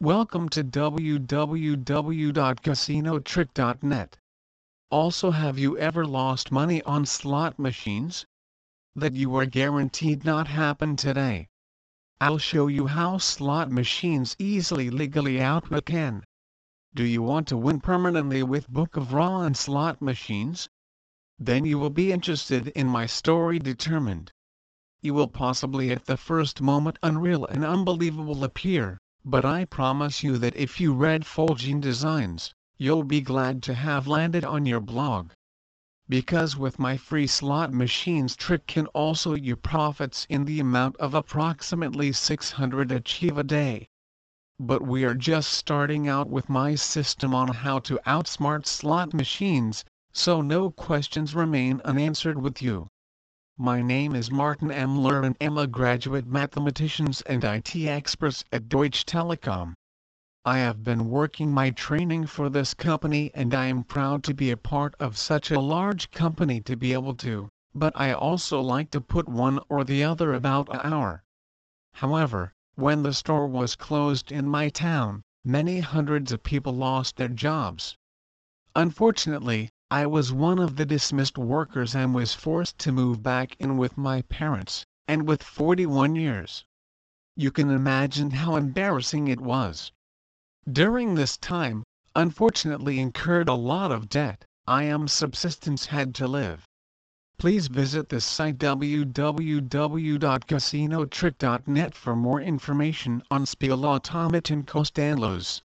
Welcome to www.casinotrick.net. Also have you ever lost money on slot machines? That you are guaranteed not happen today. I'll show you how slot machines easily legally outwit can. Do you want to win permanently with Book of Ra and slot machines? Then you will be interested in my story determined. You will possibly at the first moment unreal and unbelievable appear, but I promise you that if you read Fulging Designs, you'll be glad to have landed on your blog. Because with my free slot machines trick can also you profits in the amount of approximately 600 achieve a day. But we are just starting out with my system on how to outsmart slot machines, so no questions remain unanswered with you. My name is Martin Emler and am a graduate mathematician and IT expert at Deutsche Telekom. I have been working my training for this company and I am proud to be a part of such a large company to be able to, but I also like to put one or the other about a hour. However, when the store was closed in my town, many hundreds of people lost their jobs. Unfortunately, I was one of the dismissed workers and was forced to move back in with my parents, and with 41 years. You can imagine how embarrassing it was. During this time, unfortunately incurred a lot of debt, I am subsistence had to live. Please visit the site www.casinotrick.net for more information on Spielautomaten Kostenlos.